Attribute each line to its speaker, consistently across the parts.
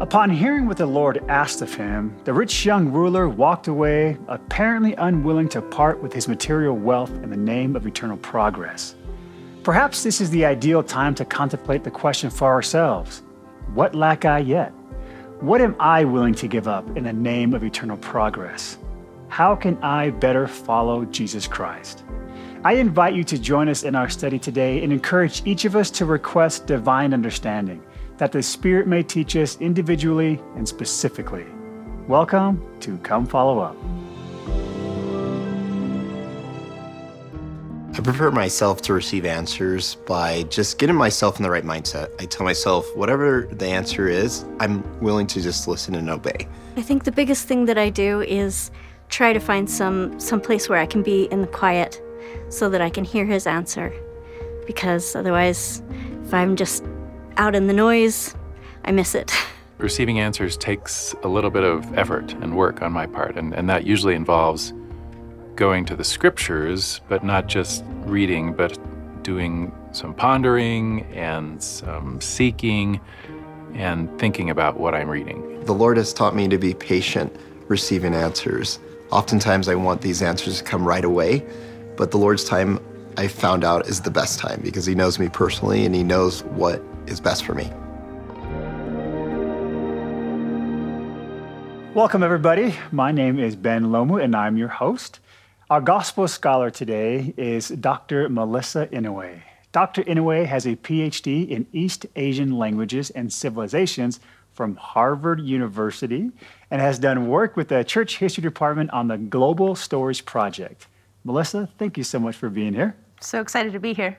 Speaker 1: Upon hearing what the Lord asked of him, the rich young ruler walked away, apparently unwilling to part with his material wealth in the name of eternal progress. Perhaps this is the ideal time to contemplate the question for ourselves What lack I yet? What am I willing to give up in the name of eternal progress? How can I better follow Jesus Christ? I invite you to join us in our study today and encourage each of us to request divine understanding that the Spirit may teach us individually and specifically. Welcome to Come Follow Up.
Speaker 2: I prepare myself to receive answers by just getting myself in the right mindset. I tell myself, whatever the answer is, I'm willing to just listen and obey.
Speaker 3: I think the biggest thing that I do is try to find some some place where I can be in the quiet so that I can hear his answer. Because otherwise, if I'm just out in the noise, I miss it.
Speaker 4: Receiving answers takes a little bit of effort and work on my part, and, and that usually involves going to the scriptures, but not just reading, but doing some pondering and some seeking and thinking about what I'm reading.
Speaker 2: The Lord has taught me to be patient receiving answers. Oftentimes, I want these answers to come right away, but the Lord's time I found out is the best time because He knows me personally and He knows what is best for me.
Speaker 1: Welcome, everybody. My name is Ben Lomu, and I'm your host. Our gospel scholar today is Dr. Melissa Inouye. Dr. Inouye has a PhD in East Asian languages and civilizations from Harvard University and has done work with the Church History Department on the Global Stories Project. Melissa, thank you so much for being here.
Speaker 5: So excited to be here.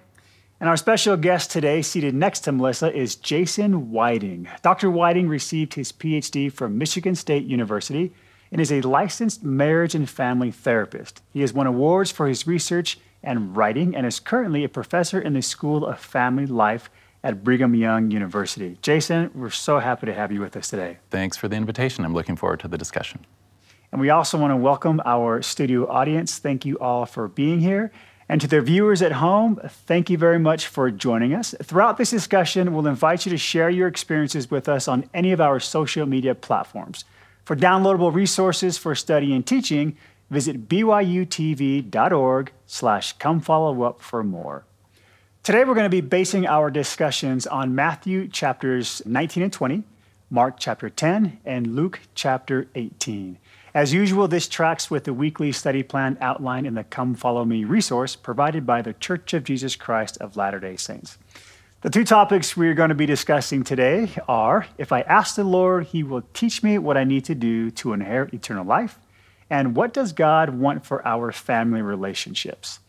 Speaker 1: And our special guest today, seated next to Melissa, is Jason Whiting. Dr. Whiting received his PhD from Michigan State University and is a licensed marriage and family therapist. He has won awards for his research and writing and is currently a professor in the School of Family Life at Brigham Young University. Jason, we're so happy to have you with us today.
Speaker 4: Thanks for the invitation. I'm looking forward to the discussion.
Speaker 1: And we also want to welcome our studio audience. Thank you all for being here. And to the viewers at home, thank you very much for joining us. Throughout this discussion, we'll invite you to share your experiences with us on any of our social media platforms. For downloadable resources for study and teaching, visit byutv.org slash come follow up for more. Today we're going to be basing our discussions on Matthew chapters 19 and 20, Mark chapter 10, and Luke chapter 18. As usual, this tracks with the weekly study plan outlined in the Come Follow Me resource provided by the Church of Jesus Christ of Latter day Saints. The two topics we're going to be discussing today are If I ask the Lord, He will teach me what I need to do to inherit eternal life, and What does God want for our family relationships?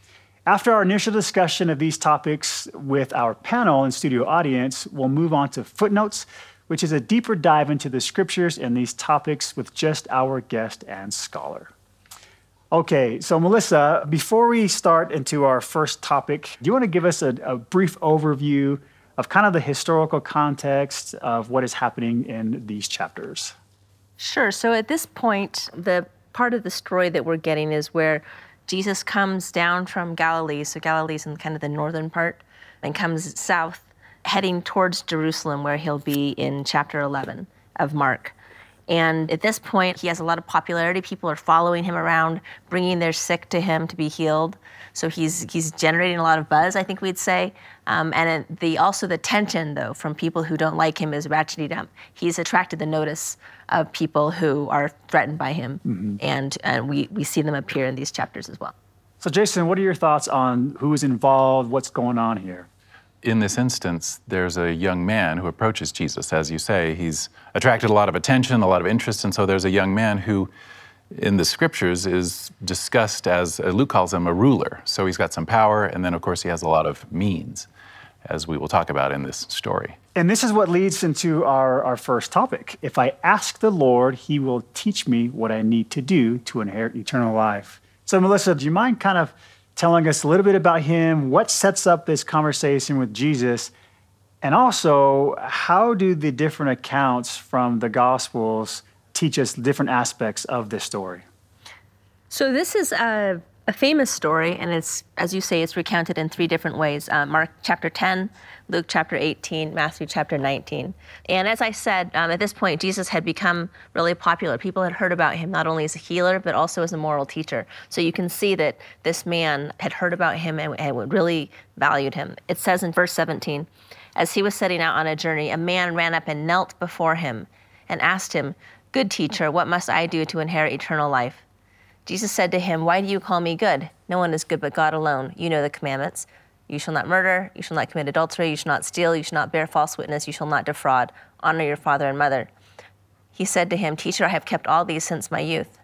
Speaker 1: After our initial discussion of these topics with our panel and studio audience, we'll move on to footnotes which is a deeper dive into the scriptures and these topics with just our guest and scholar. Okay, so Melissa, before we start into our first topic, do you want to give us a, a brief overview of kind of the historical context of what is happening in these chapters?
Speaker 5: Sure. So at this point, the part of the story that we're getting is where Jesus comes down from Galilee. So Galilee's in kind of the northern part and comes south heading towards Jerusalem, where he'll be in chapter 11 of Mark. And at this point, he has a lot of popularity. People are following him around, bringing their sick to him to be healed. So he's he's generating a lot of buzz, I think we'd say. Um, and the also the tension though from people who don't like him is ratcheting up. He's attracted the notice of people who are threatened by him, mm-hmm. and and we we see them appear in these chapters as well.
Speaker 1: So Jason, what are your thoughts on who is involved? What's going on here?
Speaker 4: In this instance, there's a young man who approaches Jesus. As you say, he's attracted a lot of attention, a lot of interest, and so there's a young man who, in the scriptures, is discussed as, uh, Luke calls him a ruler. So he's got some power, and then, of course, he has a lot of means, as we will talk about in this story.
Speaker 1: And this is what leads into our, our first topic. If I ask the Lord, he will teach me what I need to do to inherit eternal life. So, Melissa, do you mind kind of telling us a little bit about him, what sets up this conversation with Jesus, and also how do the different accounts from the Gospels teach us different aspects of this story?
Speaker 5: So, this is a a famous story, and it's, as you say, it's recounted in three different ways uh, Mark chapter 10, Luke chapter 18, Matthew chapter 19. And as I said, um, at this point, Jesus had become really popular. People had heard about him not only as a healer, but also as a moral teacher. So you can see that this man had heard about him and, and really valued him. It says in verse 17, as he was setting out on a journey, a man ran up and knelt before him and asked him, Good teacher, what must I do to inherit eternal life? Jesus said to him, Why do you call me good? No one is good but God alone. You know the commandments. You shall not murder, you shall not commit adultery, you shall not steal, you shall not bear false witness, you shall not defraud. Honor your father and mother. He said to him, Teacher, I have kept all these since my youth.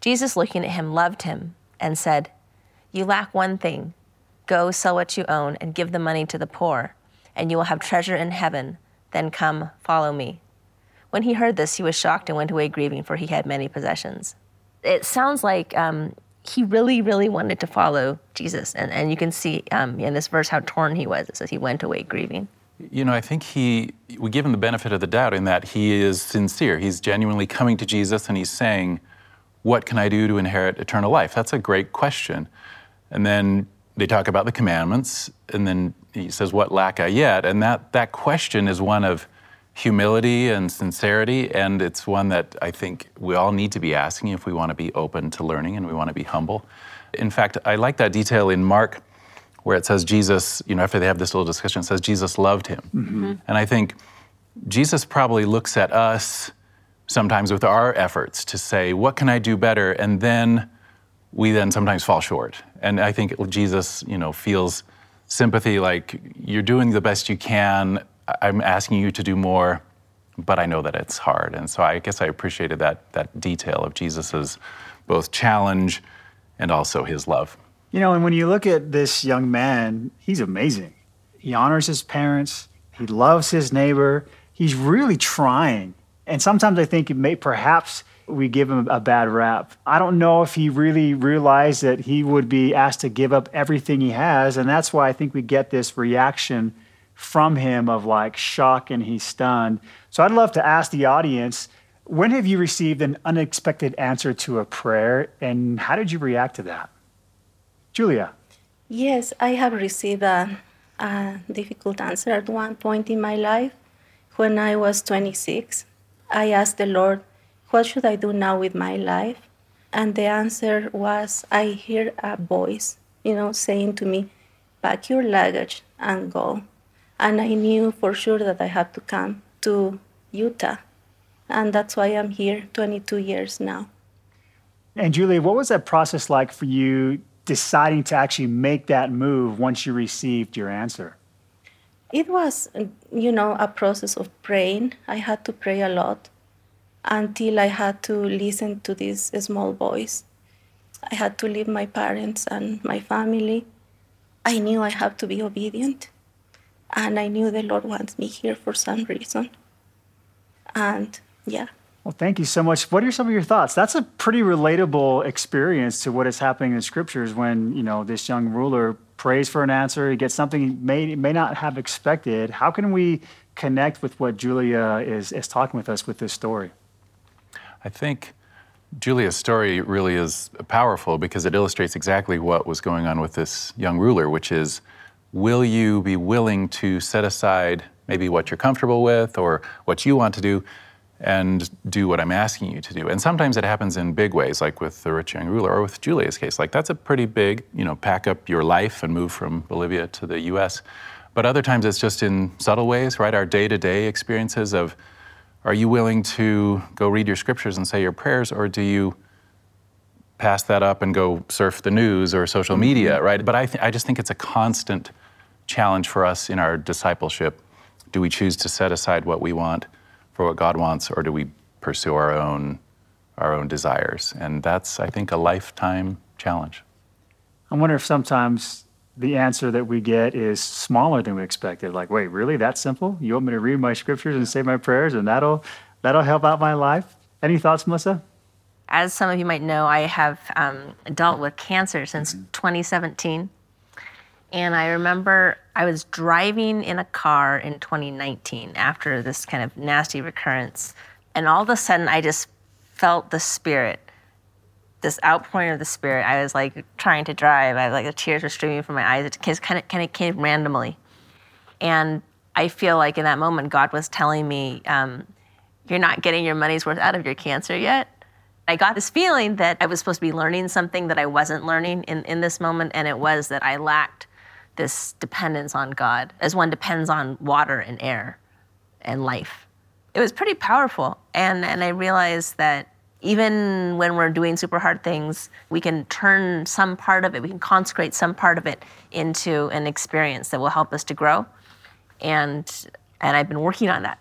Speaker 5: Jesus, looking at him, loved him and said, You lack one thing. Go sell what you own and give the money to the poor, and you will have treasure in heaven. Then come, follow me. When he heard this, he was shocked and went away grieving, for he had many possessions it sounds like um, he really, really wanted to follow Jesus. And, and you can see um, in this verse how torn he was. It says he went away grieving.
Speaker 4: You know, I think he, we give him the benefit of the doubt in that he is sincere. He's genuinely coming to Jesus and he's saying, What can I do to inherit eternal life? That's a great question. And then they talk about the commandments, and then he says, What lack I yet? And that, that question is one of humility and sincerity, and it's one that I think we all need to be asking if we want to be open to learning and we want to be humble. In fact, I like that detail in Mark where it says Jesus, you know, after they have this little discussion, it says Jesus loved him. Mm-hmm. And I think Jesus probably looks at us sometimes with our efforts to say, what can I do better? And then we then sometimes fall short. And I think Jesus, you know, feels sympathy like you're doing the best you can I'm asking you to do more, but I know that it's hard. And so I guess I appreciated that, that detail of Jesus's both challenge and also his love.
Speaker 1: You know, and when you look at this young man, he's amazing. He honors his parents, he loves his neighbor, he's really trying. And sometimes I think it may perhaps we give him a bad rap. I don't know if he really realized that he would be asked to give up everything he has. And that's why I think we get this reaction from him of like shock and he's stunned. So I'd love to ask the audience when have you received an unexpected answer to a prayer and how did you react to that? Julia.
Speaker 6: Yes, I have received a, a difficult answer at one point in my life. When I was 26, I asked the Lord, What should I do now with my life? And the answer was, I hear a voice, you know, saying to me, Pack your luggage and go. And I knew for sure that I had to come to Utah. And that's why I'm here 22 years now.
Speaker 1: And Julie, what was that process like for you deciding to actually make that move once you received your answer?
Speaker 6: It was, you know, a process of praying. I had to pray a lot until I had to listen to this small voice. I had to leave my parents and my family. I knew I had to be obedient and I knew the Lord wants me here for some reason. And yeah.
Speaker 1: Well, thank you so much. What are some of your thoughts? That's a pretty relatable experience to what is happening in scriptures when, you know, this young ruler prays for an answer, he gets something he may, may not have expected. How can we connect with what Julia is, is talking with us with this story?
Speaker 4: I think Julia's story really is powerful because it illustrates exactly what was going on with this young ruler, which is will you be willing to set aside maybe what you're comfortable with or what you want to do and do what I'm asking you to do? And sometimes it happens in big ways, like with the rich young ruler or with Julia's case. Like that's a pretty big, you know, pack up your life and move from Bolivia to the US. But other times it's just in subtle ways, right? Our day to day experiences of are you willing to go read your scriptures and say your prayers, or do you pass that up and go surf the news or social media, mm-hmm. right? But I, th- I just think it's a constant challenge for us in our discipleship. Do we choose to set aside what we want for what God wants, or do we pursue our own, our own desires? And that's, I think, a lifetime challenge.
Speaker 1: I wonder if sometimes the answer that we get is smaller than we expected. Like, wait, really? That simple? You want me to read my scriptures and say my prayers, and that'll that'll help out my life? Any thoughts, Melissa?
Speaker 5: As some of you might know, I have um, dealt with cancer since 2017. And I remember I was driving in a car in 2019 after this kind of nasty recurrence. And all of a sudden, I just felt the Spirit this outpouring of the Spirit. I was like trying to drive. I was like the tears were streaming from my eyes. It just kind of kind of came randomly, and I feel like in that moment God was telling me, um, "You're not getting your money's worth out of your cancer yet." I got this feeling that I was supposed to be learning something that I wasn't learning in, in this moment, and it was that I lacked this dependence on God as one depends on water and air and life. It was pretty powerful. And, and I realized that even when we're doing super hard things, we can turn some part of it, we can consecrate some part of it into an experience that will help us to grow. And, and I've been working on that.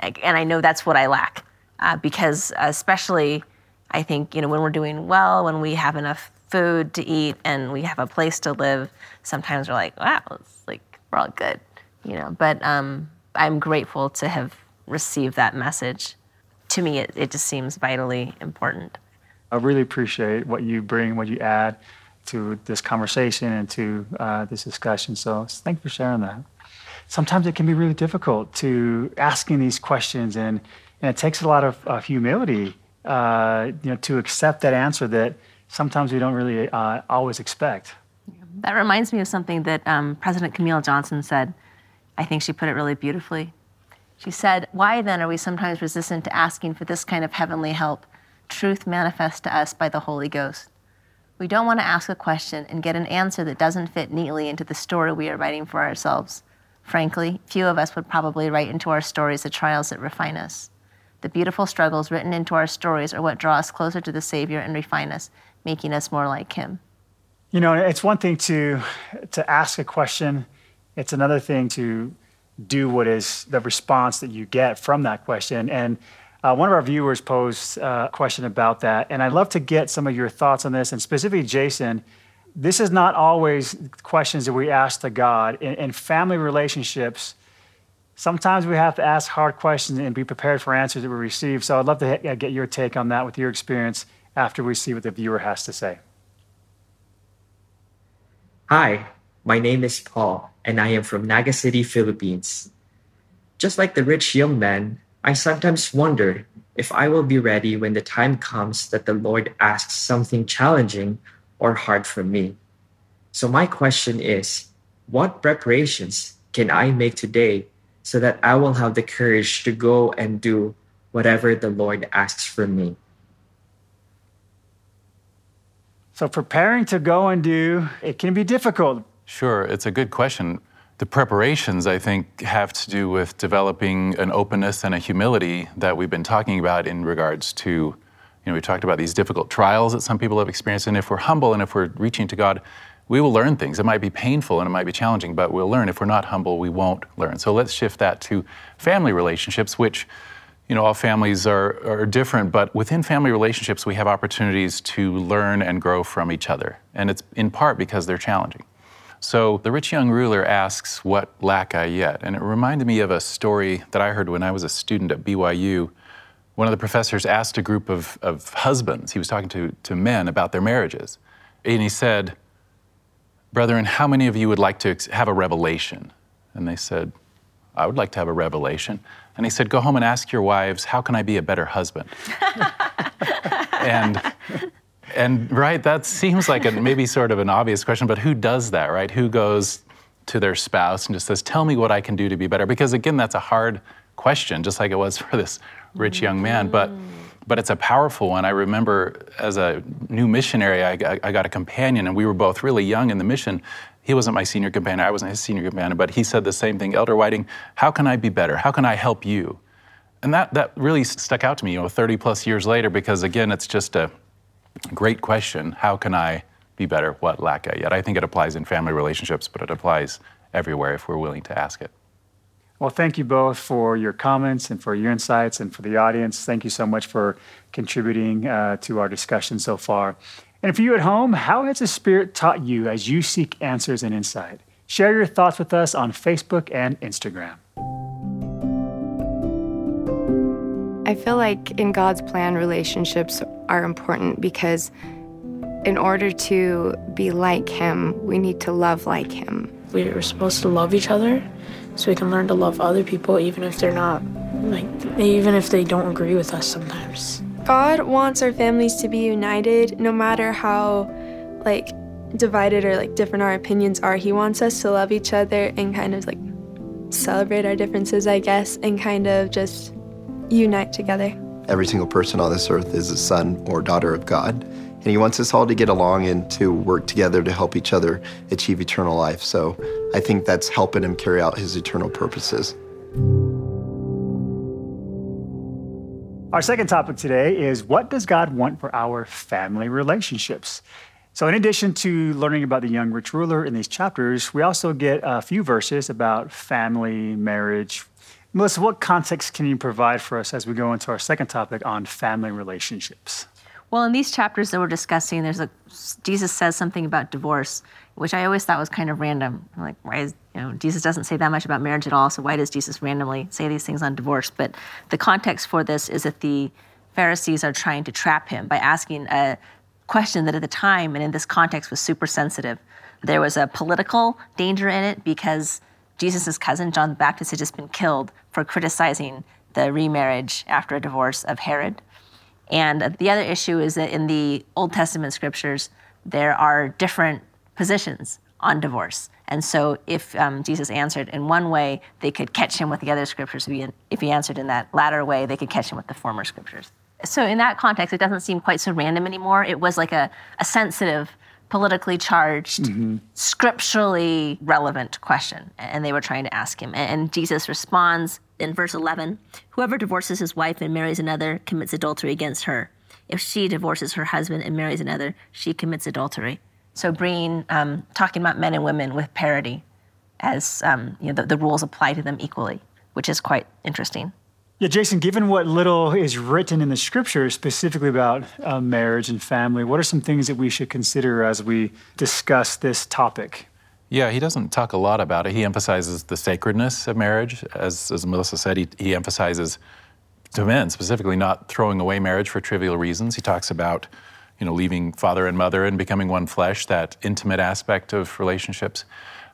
Speaker 5: And I know that's what I lack. Uh, because especially, I think, you know, when we're doing well, when we have enough food to eat and we have a place to live, sometimes we're like, wow, it's like we're all good, you know. But um, I'm grateful to have received that message. To me, it, it just seems vitally important.
Speaker 1: I really appreciate what you bring, what you add to this conversation and to uh, this discussion. So thank you for sharing that. Sometimes it can be really difficult to asking these questions, and, and it takes a lot of uh, humility, uh, you know, to accept that answer that sometimes we don't really uh, always expect.
Speaker 5: That reminds me of something that um, President Camille Johnson said. I think she put it really beautifully. She said, Why then are we sometimes resistant to asking for this kind of heavenly help, truth manifest to us by the Holy Ghost? We don't want to ask a question and get an answer that doesn't fit neatly into the story we are writing for ourselves. Frankly, few of us would probably write into our stories the trials that refine us. The beautiful struggles written into our stories are what draw us closer to the Savior and refine us, making us more like Him.
Speaker 1: You know, it's one thing to to ask a question. It's another thing to do what is the response that you get from that question. And uh, one of our viewers posed uh, a question about that, and I'd love to get some of your thoughts on this. And specifically, Jason, this is not always questions that we ask to God in, in family relationships. Sometimes we have to ask hard questions and be prepared for answers that we receive. So I'd love to get your take on that with your experience after we see what the viewer has to say.
Speaker 7: Hi, my name is Paul, and I am from Naga City, Philippines. Just like the rich young man, I sometimes wonder if I will be ready when the time comes that the Lord asks something challenging or hard from me. So, my question is what preparations can I make today so that I will have the courage to go and do whatever the Lord asks from me?
Speaker 1: So, preparing to go and do, it can be difficult.
Speaker 4: Sure, it's a good question. The preparations, I think, have to do with developing an openness and a humility that we've been talking about in regards to, you know, we talked about these difficult trials that some people have experienced. And if we're humble and if we're reaching to God, we will learn things. It might be painful and it might be challenging, but we'll learn. If we're not humble, we won't learn. So let's shift that to family relationships, which you know, all families are, are different, but within family relationships, we have opportunities to learn and grow from each other. And it's in part because they're challenging. So the rich young ruler asks, What lack I yet? And it reminded me of a story that I heard when I was a student at BYU. One of the professors asked a group of, of husbands, he was talking to, to men about their marriages. And he said, Brethren, how many of you would like to have a revelation? And they said, I would like to have a revelation. And he said, Go home and ask your wives, how can I be a better husband? and and right, that seems like a, maybe sort of an obvious question, but who does that, right? Who goes to their spouse and just says, Tell me what I can do to be better? Because again, that's a hard question, just like it was for this rich young man. Mm-hmm. But but it's a powerful one. I remember as a new missionary, I, I got a companion, and we were both really young in the mission. He wasn't my senior companion, I wasn't his senior companion, but he said the same thing Elder Whiting, how can I be better? How can I help you? And that, that really stuck out to me, you know, 30 plus years later, because again, it's just a great question. How can I be better? What lack I yet? I think it applies in family relationships, but it applies everywhere if we're willing to ask it.
Speaker 1: Well, thank you both for your comments and for your insights, and for the audience. Thank you so much for contributing uh, to our discussion so far. And for you at home, how has the Spirit taught you as you seek answers and insight? Share your thoughts with us on Facebook and Instagram.
Speaker 8: I feel like in God's plan, relationships are important because in order to be like Him, we need to love like Him.
Speaker 9: We're supposed to love each other so we can learn to love other people even if they're not, like, even if they don't agree with us sometimes
Speaker 10: God wants our families to be united no matter how like divided or like different our opinions are. He wants us to love each other and kind of like celebrate our differences, I guess, and kind of just unite together.
Speaker 2: Every single person on this earth is a son or daughter of God. And he wants us all to get along and to work together to help each other achieve eternal life. So I think that's helping him carry out his eternal purposes.
Speaker 1: Our second topic today is what does God want for our family relationships? So, in addition to learning about the young rich ruler in these chapters, we also get a few verses about family, marriage. Melissa, what context can you provide for us as we go into our second topic on family relationships?
Speaker 5: Well, in these chapters that we're discussing, there's a Jesus says something about divorce, which I always thought was kind of random. Like, why is you know Jesus doesn't say that much about marriage at all, so why does Jesus randomly say these things on divorce? But the context for this is that the Pharisees are trying to trap him by asking a question that at the time and in this context was super sensitive. There was a political danger in it because Jesus' cousin, John the Baptist, had just been killed for criticizing the remarriage after a divorce of Herod. And the other issue is that in the Old Testament scriptures, there are different positions on divorce. And so if um, Jesus answered in one way, they could catch him with the other scriptures. If he answered in that latter way, they could catch him with the former scriptures so in that context, it doesn't seem quite so random anymore. It was like a, a sensitive, politically charged, mm-hmm. scripturally relevant question, and they were trying to ask him. And Jesus responds in verse 11 Whoever divorces his wife and marries another commits adultery against her. If she divorces her husband and marries another, she commits adultery. So bringing, um, talking about men and women with parity as um, you know, the, the rules apply to them equally, which is quite interesting.
Speaker 1: Yeah, Jason, given what little is written in the scriptures specifically about uh, marriage and family, what are some things that we should consider as we discuss this topic?
Speaker 4: Yeah, he doesn't talk a lot about it. He emphasizes the sacredness of marriage. As, as Melissa said, he, he emphasizes to men specifically not throwing away marriage for trivial reasons. He talks about you know, leaving father and mother and becoming one flesh, that intimate aspect of relationships.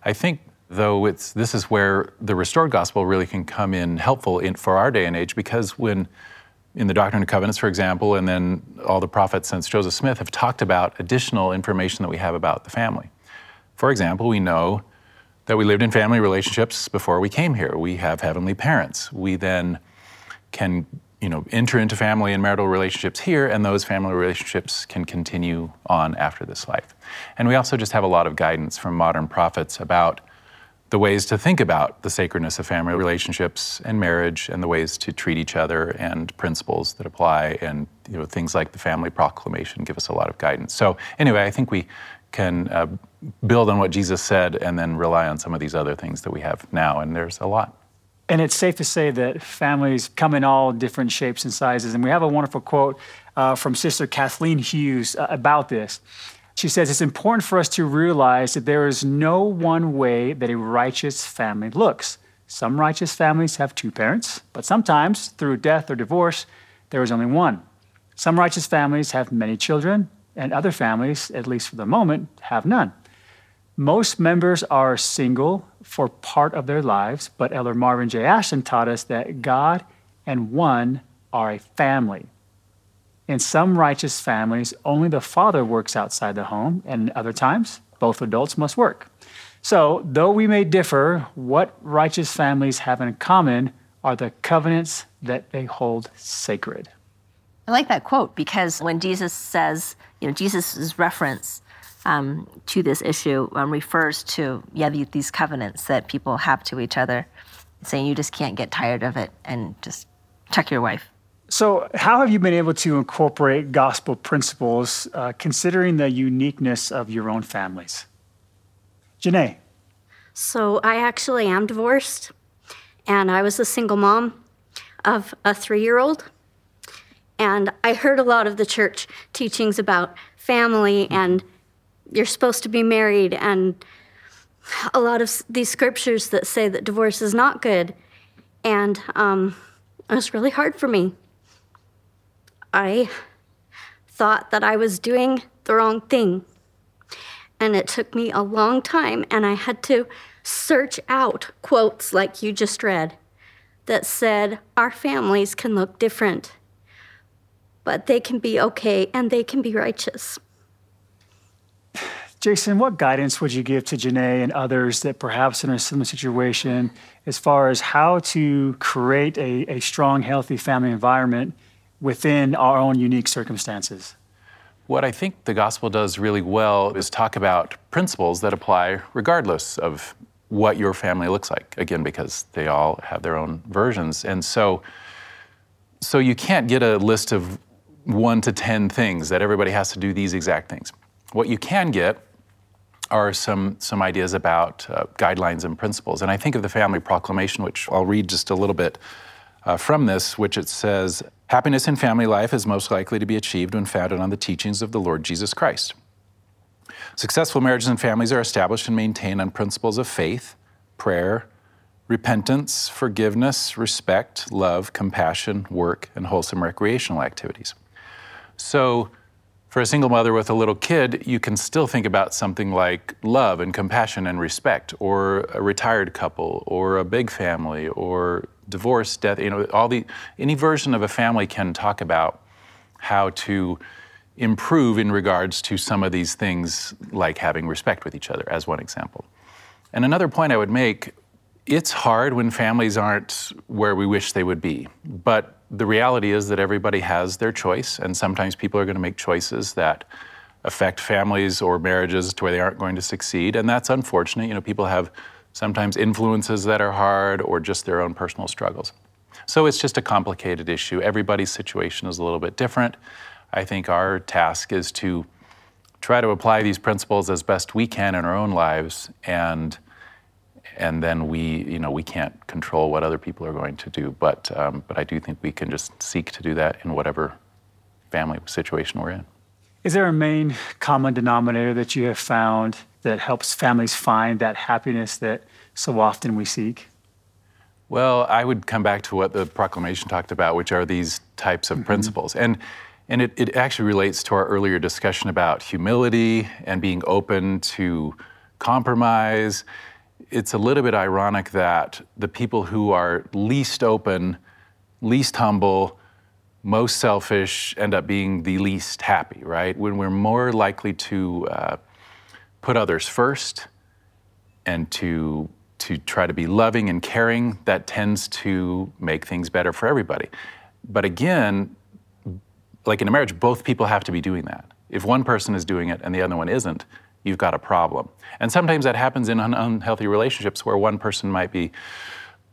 Speaker 4: I think though it's this is where the restored gospel really can come in helpful in, for our day and age because when in the Doctrine and Covenants, for example, and then all the prophets since Joseph Smith have talked about additional information that we have about the family. For example, we know that we lived in family relationships before we came here. We have heavenly parents. We then can you know, enter into family and marital relationships here, and those family relationships can continue on after this life. And we also just have a lot of guidance from modern prophets about the ways to think about the sacredness of family relationships and marriage and the ways to treat each other and principles that apply and you know things like the family proclamation give us a lot of guidance so anyway i think we can uh, build on what jesus said and then rely on some of these other things that we have now and there's a lot
Speaker 1: and it's safe to say that families come in all different shapes and sizes and we have a wonderful quote uh, from sister kathleen hughes uh, about this she says it's important for us to realize that there is no one way that a righteous family looks. Some righteous families have two parents, but sometimes, through death or divorce, there is only one. Some righteous families have many children, and other families, at least for the moment, have none. Most members are single for part of their lives, but Elder Marvin J. Ashton taught us that God and one are a family. In some righteous families, only the father works outside the home, and other times, both adults must work. So, though we may differ, what righteous families have in common are the covenants that they hold sacred.
Speaker 5: I like that quote because when Jesus says, you know, Jesus' reference um, to this issue um, refers to, yeah, these covenants that people have to each other, saying you just can't get tired of it and just check your wife.
Speaker 1: So, how have you been able to incorporate gospel principles uh, considering the uniqueness of your own families? Janae.
Speaker 3: So, I actually am divorced, and I was a single mom of a three year old. And I heard a lot of the church teachings about family and you're supposed to be married, and a lot of these scriptures that say that divorce is not good. And um, it was really hard for me I thought that I was doing the wrong thing. And it took me a long time, and I had to search out quotes like you just read that said, Our families can look different, but they can be okay and they can be righteous.
Speaker 1: Jason, what guidance would you give to Janae and others that perhaps in a similar situation as far as how to create a, a strong, healthy family environment within our own unique circumstances?
Speaker 4: What I think the gospel does really well is talk about principles that apply regardless of what your family looks like. Again, because they all have their own versions. And so, so you can't get a list of one to 10 things that everybody has to do these exact things. What you can get are some, some ideas about uh, guidelines and principles. And I think of the Family Proclamation, which I'll read just a little bit uh, from this, which it says Happiness in family life is most likely to be achieved when founded on the teachings of the Lord Jesus Christ. Successful marriages and families are established and maintained on principles of faith, prayer, repentance, forgiveness, respect, love, compassion, work, and wholesome recreational activities. So, for a single mother with a little kid, you can still think about something like love and compassion and respect, or a retired couple, or a big family, or divorce, death. You know, all the any version of a family can talk about how to improve in regards to some of these things, like having respect with each other, as one example. And another point I would make it's hard when families aren't where we wish they would be. But the reality is that everybody has their choice, and sometimes people are going to make choices that affect families or marriages to where they aren't going to succeed, and that's unfortunate. You know, people have sometimes influences that are hard or just their own personal struggles. So it's just a complicated issue. Everybody's situation is a little bit different. I think our task is to try to apply these principles as best we can in our own lives and and then we, you know, we can't control what other people are going to do. But, um, but I do think we can just seek to do that in whatever family situation we're in.
Speaker 1: Is there a main common denominator that you have found that helps families find that happiness that so often we seek?
Speaker 4: Well, I would come back to what the proclamation talked about, which are these types of mm-hmm. principles. And and it, it actually relates to our earlier discussion about humility and being open to compromise it's a little bit ironic that the people who are least open, least humble, most selfish end up being the least happy, right? When we're more likely to uh, put others first and to to try to be loving and caring, that tends to make things better for everybody. But again, like in a marriage, both people have to be doing that. If one person is doing it and the other one isn't, you've got a problem. And sometimes that happens in un- unhealthy relationships where one person might be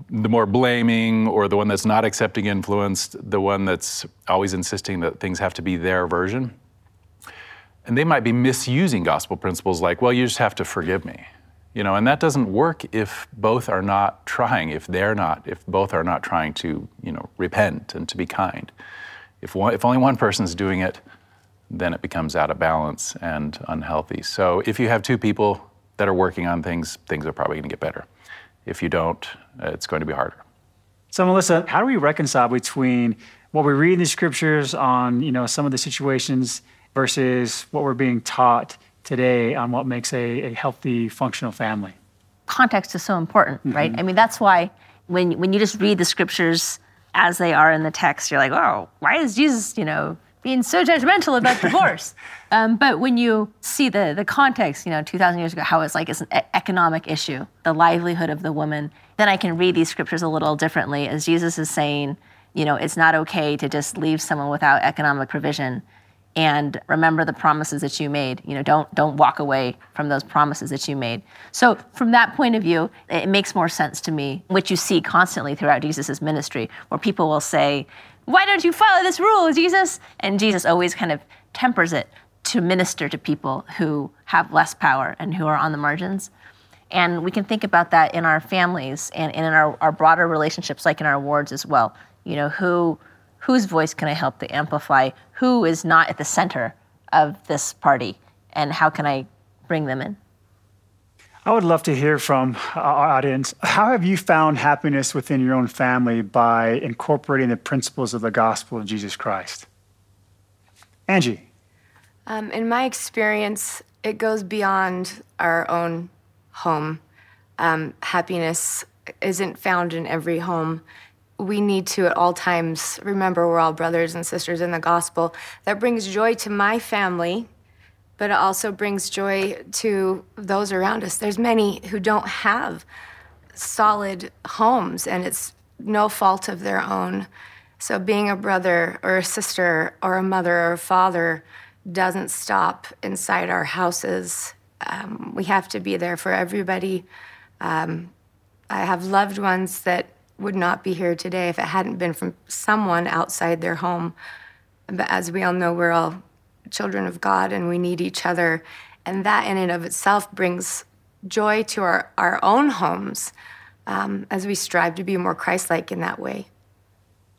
Speaker 4: the more blaming or the one that's not accepting influence, the one that's always insisting that things have to be their version. And they might be misusing gospel principles like, well, you just have to forgive me. You know, and that doesn't work if both are not trying, if they're not, if both are not trying to, you know, repent and to be kind. If, one, if only one person's doing it, then it becomes out of balance and unhealthy. So if you have two people that are working on things, things are probably going to get better. If you don't, it's going to be harder.
Speaker 1: So Melissa, how do we reconcile between what we read in the scriptures on, you know, some of the situations versus what we're being taught today on what makes a, a healthy, functional family?
Speaker 5: Context is so important, mm-hmm. right? I mean, that's why when when you just read the scriptures as they are in the text, you're like, oh, why is Jesus, you know, being so judgmental about divorce. um, but when you see the the context, you know, 2,000 years ago, how it's like it's an economic issue, the livelihood of the woman, then I can read these scriptures a little differently as Jesus is saying, you know, it's not okay to just leave someone without economic provision. And remember the promises that you made. You know, don't don't walk away from those promises that you made. So from that point of view, it makes more sense to me, which you see constantly throughout Jesus' ministry, where people will say, why don't you follow this rule, Jesus? And Jesus always kind of tempers it to minister to people who have less power and who are on the margins. And we can think about that in our families and, in our, our broader relationships, like in our wards as well. You know, who whose voice can I help to amplify? Who is not at the center of this party? And how can I bring them in?
Speaker 1: I would love to hear from our audience. How have you found happiness within your own family by incorporating the principles of the gospel of Jesus Christ? Angie.
Speaker 8: Um, in my experience, it goes beyond our own home. Um, happiness isn't found in every home. we need to at all times remember we're all brothers and sisters in the gospel. That brings joy to my family, but it also brings joy to those around us. There's many who don't have solid homes, and it's no fault of their own. So, being a brother or a sister or a mother or a father doesn't stop inside our houses. Um, we have to be there for everybody. Um, I have loved ones that would not be here today if it hadn't been from someone outside their home. But as we all know, we're all children of God and we need each other. And that, in and of itself, brings joy to our, our own homes um, as we strive to be more Christ like in that way.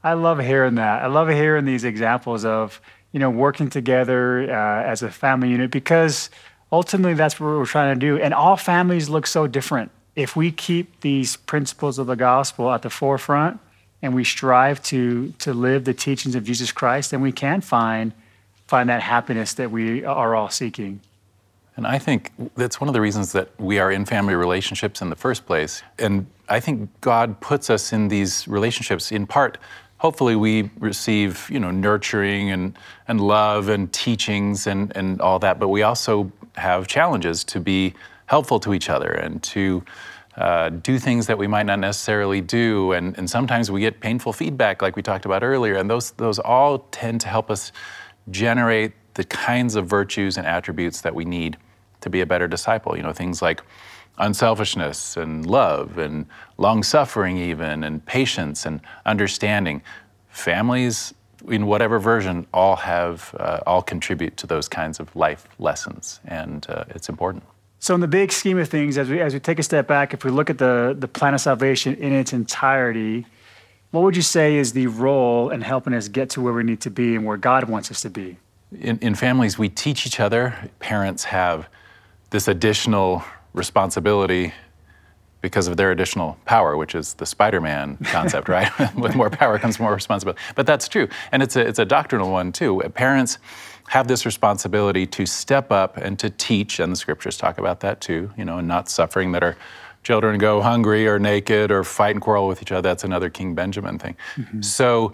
Speaker 1: I love hearing that. I love hearing these examples of, you know, working together uh, as a family unit because ultimately that's what we're trying to do. And all families look so different if we keep these principles of the gospel at the forefront and we strive to to live the teachings of Jesus Christ, then we can find find that happiness that we are all seeking.
Speaker 4: And I think that's one of the reasons that we are in family relationships in the first place. And I think God puts us in these relationships in part. Hopefully, we receive, you know, nurturing and, and love and teachings and, and all that, but we also have challenges to be helpful to each other and to uh, do things that we might not necessarily do. And, and sometimes we get painful feedback, like we talked about earlier. And those, those all tend to help us generate the kinds of virtues and attributes that we need to be a better disciple. You know, things like unselfishness and love and long suffering, even, and patience and understanding. Families, in whatever version, all have, uh, all contribute to those kinds of life lessons, and uh, it's important.
Speaker 1: So, in the big scheme of things, as we, as we take a step back, if we look at the, the plan of salvation in its entirety, what would you say is the role in helping us get to where we need to be and where God wants us to be?
Speaker 4: In, in families, we teach each other. Parents have this additional responsibility because of their additional power, which is the Spider-Man concept, right? With more power comes more responsibility. But that's true, and it's a it's a doctrinal one too. Parents have this responsibility to step up and to teach, and the scriptures talk about that too, you know, and not suffering that our children go hungry or naked or fight and quarrel with each other. That's another King Benjamin thing. Mm-hmm. So,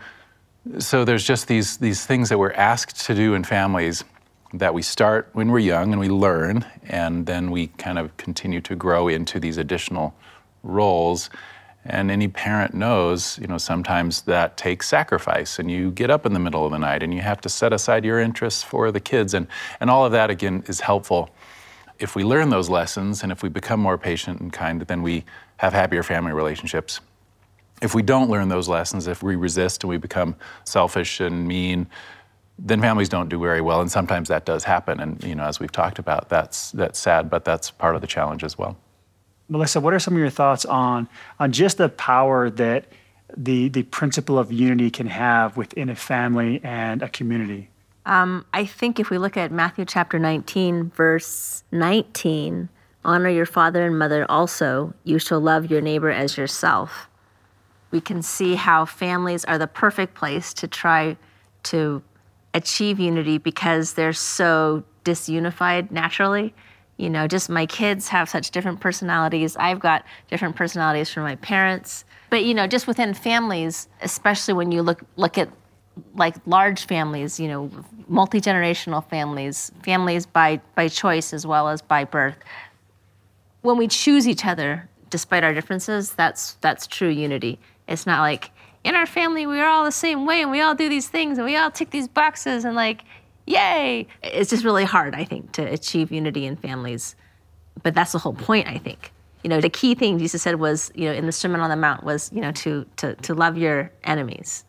Speaker 4: so there's just these, these things that we're asked to do in families that we start when we're young and we learn, and then we kind of continue to grow into these additional roles. And any parent knows, you know, sometimes that takes sacrifice and you get up in the middle of the night and you have to set aside your interests for the kids. And, and all of that, again, is helpful. If we learn those lessons and if we become more patient and kind, then we have happier family relationships. If we don't learn those lessons, if we resist and we become selfish and mean, then families don't do very well. And sometimes that does happen. And, you know, as we've talked about, that's, that's sad, but that's part of the challenge as well.
Speaker 1: Melissa, what are some of your thoughts on on just the power that the the principle of unity can have within a family and a community?
Speaker 5: Um, I think if we look at Matthew chapter 19, verse 19, honor your father and mother also, you shall love your neighbor as yourself. We can see how families are the perfect place to try to achieve unity because they're so disunified naturally you know, just my kids have such different personalities. I've got different personalities from my parents. But you know, just within families, especially when you look look at like large families, you know, multi-generational families, families by by choice as well as by birth. When we choose each other despite our differences, that's that's true unity. It's not like in our family we're all the same way and we all do these things and we all tick these boxes and like yay. It's just really hard, I think, to achieve unity in families. But that's the whole point, I think. You know, the key thing Jesus said was, you know, in the Sermon on the Mount was, you know, to to to love your enemies.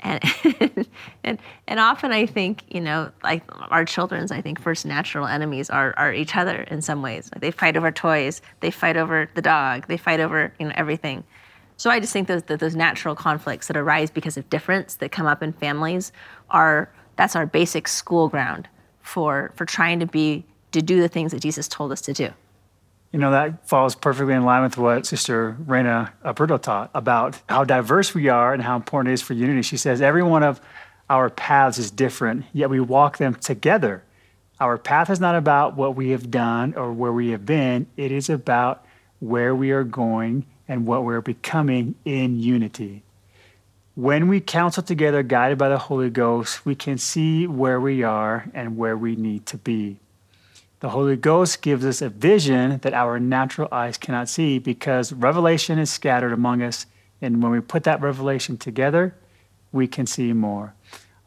Speaker 5: And and and often I think, you know, like our children's, I think first natural enemies are are each other in some ways. Like they fight over toys, they fight over the dog, they fight over, you know, everything. So I just think that those natural conflicts that arise because of difference that come up in families are that's our basic school ground for for trying to be to do the things that Jesus told us to do.
Speaker 1: You know, that falls perfectly in line with what Sister Reyna Aburto taught about how diverse we are and how important it is for unity. She says every one of our paths is different, yet we walk them together. Our path is not about what we have done or where we have been, it is about where we are going and what we're becoming in unity. When we counsel together, guided by the Holy Ghost, we can see where we are and where we need to be. The Holy Ghost gives us a vision that our natural eyes cannot see because revelation is scattered among us. And when we put that revelation together, we can see more.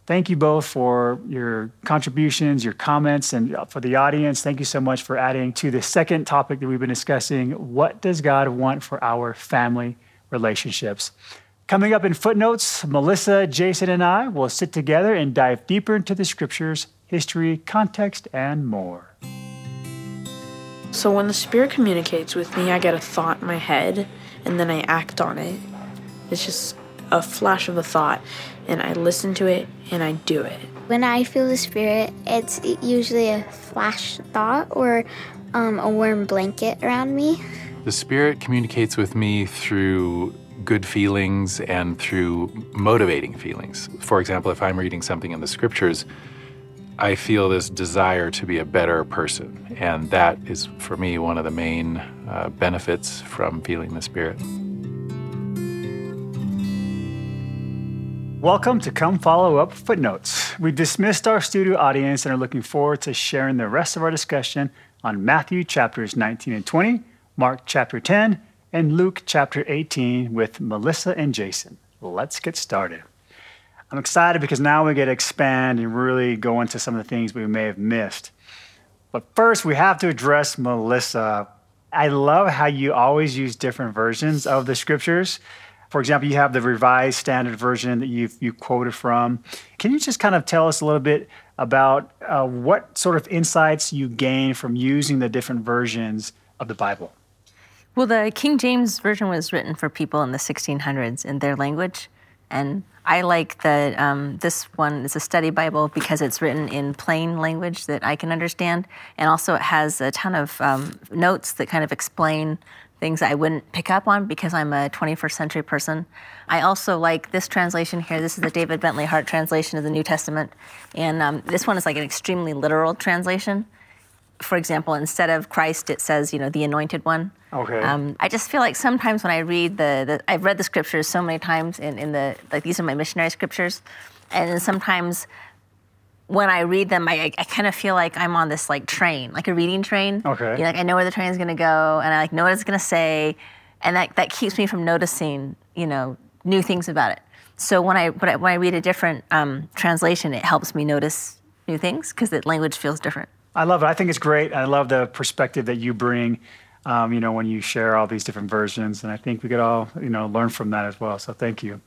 Speaker 1: Thank you both for your contributions, your comments, and for the audience. Thank you so much for adding to the second topic that we've been discussing what does God want for our family relationships? Coming up in footnotes, Melissa, Jason, and I will sit together and dive deeper into the scriptures, history, context, and more.
Speaker 9: So when the Spirit communicates with me, I get a thought in my head and then I act on it. It's just a flash of a thought, and I listen to it and I do it.
Speaker 11: When I feel the Spirit, it's usually a flash thought or um, a warm blanket around me.
Speaker 4: The Spirit communicates with me through good feelings and through motivating feelings. For example, if I'm reading something in the scriptures, I feel this desire to be a better person. And that is, for me, one of the main uh, benefits from feeling the Spirit.
Speaker 1: Welcome to Come Follow Up Footnotes. We've dismissed our studio audience and are looking forward to sharing the rest of our discussion on Matthew chapters 19 and 20, Mark chapter 10, and Luke chapter 18 with Melissa and Jason. Let's get started. I'm excited because now we get to expand and really go into some of the things we may have missed. But first, we have to address Melissa. I love how you always use different versions of the scriptures. For example, you have the Revised Standard Version that you've you quoted from. Can you just kind of tell us a little bit about uh, what sort of insights you gain from using the different versions of the Bible?
Speaker 5: Well, the King James Version was written for people in the 1600s in their language. And I like the um, this one is a study Bible because it's written in plain language that I can understand, and also it has a ton of um, notes that kind of explain things I wouldn't pick up on because I'm a 21st century person. I also like this translation here. This is the David Bentley Hart translation of the New Testament, and um, this one is like an extremely literal translation. For example, instead of Christ, it says you know the Anointed One.
Speaker 1: Okay.
Speaker 5: Um, I just feel like sometimes when I read the, the, I've read the scriptures so many times in, in the, like these are my missionary scriptures. And sometimes when I read them, I, I kind of feel like I'm on this like train, like a reading train.
Speaker 1: Okay.
Speaker 5: You know, like I know where the train is going to go and I like know what it's going to say. And that, that keeps me from noticing, you know, new things about it. So when I, when I, when I read a different um, translation, it helps me notice new things because the language feels different.
Speaker 1: I love it. I think it's great. I love the perspective that you bring um, you know, when you share all these different versions. And I think we could all, you know, learn from that as well. So thank you.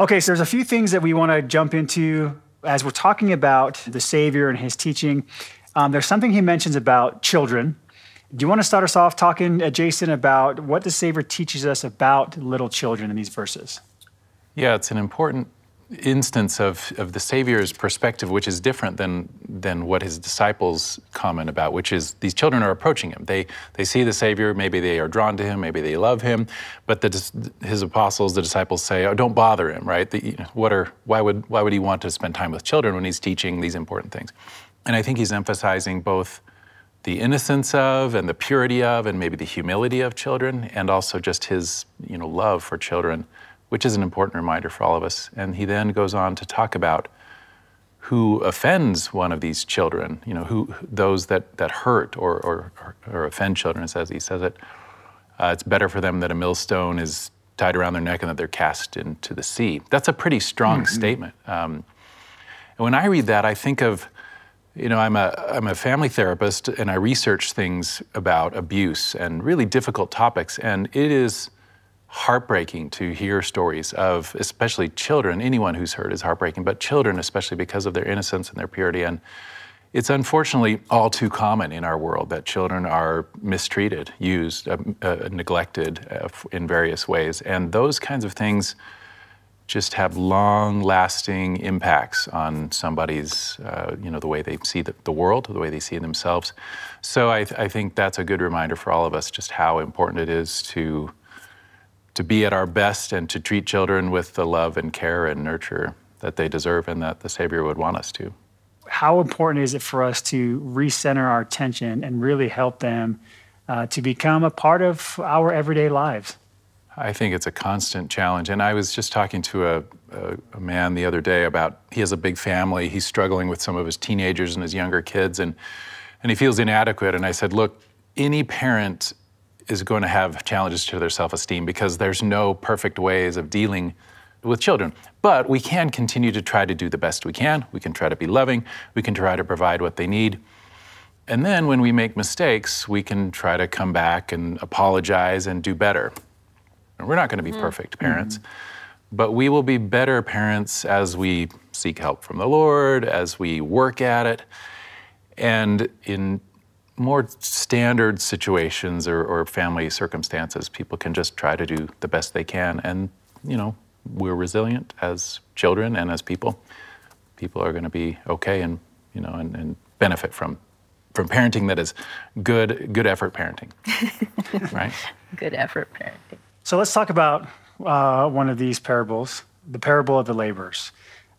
Speaker 1: Okay, so there's a few things that we want to jump into as we're talking about the Savior and his teaching. Um, there's something he mentions about children. Do you want to start us off talking, uh, Jason, about what the Savior teaches us about little children in these verses?
Speaker 4: Yeah, it's an important instance of, of the Savior's perspective, which is different than, than what his disciples comment about, which is these children are approaching him. They, they see the Savior, maybe they are drawn to him, maybe they love him, but the, his apostles, the disciples say, oh, don't bother him, right? The, what are, why, would, why would he want to spend time with children when he's teaching these important things? And I think he's emphasizing both the innocence of and the purity of and maybe the humility of children and also just his you know, love for children which is an important reminder for all of us. And he then goes on to talk about who offends one of these children, you know, who those that, that hurt or, or, or offend children, as he says it. Uh, it's better for them that a millstone is tied around their neck and that they're cast into the sea. That's a pretty strong mm-hmm. statement. Um, and when I read that, I think of, you know, I'm a, I'm a family therapist and I research things about abuse and really difficult topics. And it is heartbreaking to hear stories of, especially children. Anyone who's hurt is heartbreaking, but children, especially because of their innocence and their purity. And it's unfortunately all too common in our world that children are mistreated, used, uh, uh, neglected uh, in various ways. And those kinds of things just have long lasting impacts on somebody's, uh, you know, the way they see the, the, world, the way they see themselves. So I, th- I think that's a good reminder for all of us just how important it is to to be at our best and to treat children with the love and care and nurture that they deserve and that the Savior would want us to.
Speaker 1: How important is it for us to recenter our attention and really help them uh, to become a part of our everyday lives?
Speaker 4: I think it's a constant challenge. And I was just talking to a, a, a, man the other day about he has a big family. He's struggling with some of his teenagers and his younger kids, and, and he feels inadequate. And I said, Look, any parent is going to have challenges to their self esteem because there's no perfect ways of dealing with children. But we can continue to try to do the best we can. We can try to be loving. We can try to provide what they need. And then when we make mistakes, we can try to come back and apologize and do better. And We're not going to be mm. perfect parents, mm. but we will be better parents as we seek help from the Lord, as we work at it. And in more standard situations or, or family circumstances, people can just try to do the best they can. And, you know, we're resilient as children and as people. People are going to be okay and, you know, and, and benefit from from parenting that is good good effort parenting right
Speaker 5: good effort parenting
Speaker 1: so let's talk about uh, one of these parables the parable of the laborers